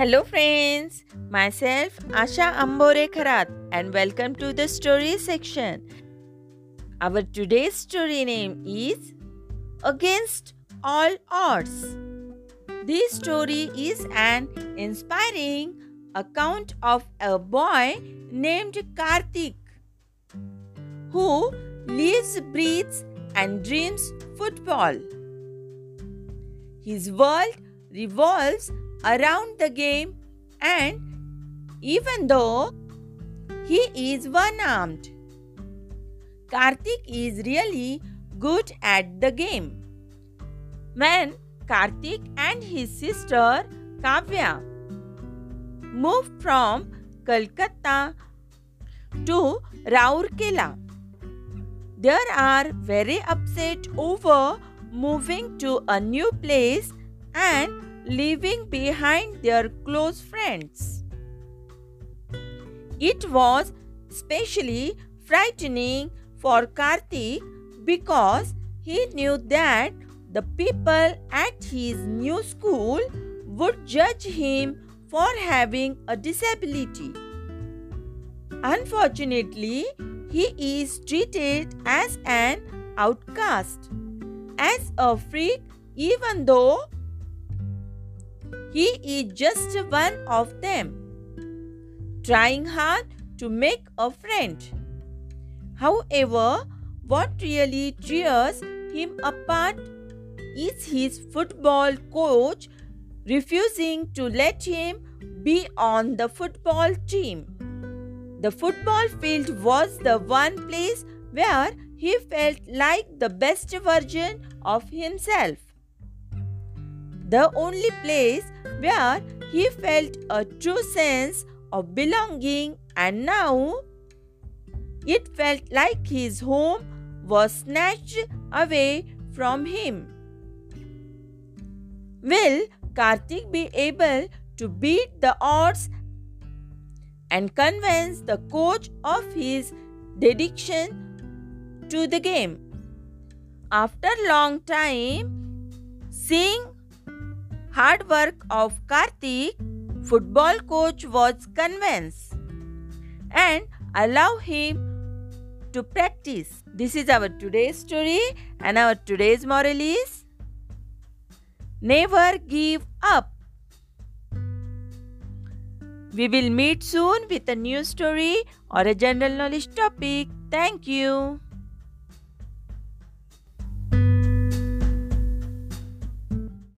Hello friends, myself Asha Ambore Kharat and welcome to the story section. Our today's story name is Against All Odds. This story is an inspiring account of a boy named Karthik who lives, breathes and dreams football. His world revolves around the game and even though he is one armed, Karthik is really good at the game. When Karthik and his sister Kavya moved from Kolkata to Rourkela, they are very upset over moving to a new place and leaving behind their close friends. It was especially frightening for Karthik because he knew that the people at his new school would judge him for having a disability. Unfortunately, he is treated as an outcast, as a freak, even though he is just one of them, trying hard to make a friend. However, what really tears him apart is his football coach refusing to let him be on the football team. The football field was the one place where he felt like the best version of himself. The only place where he felt a true sense of belonging, and now it felt like his home was snatched away from him. Will Karthik be able to beat the odds and convince the coach of his dedication to the game? After long time, seeing hard work of Karthik, football coach was convinced and allow him to practice. This is our today's story and our today's moral is never give up. We will meet soon with a new story or a general knowledge topic. Thank you.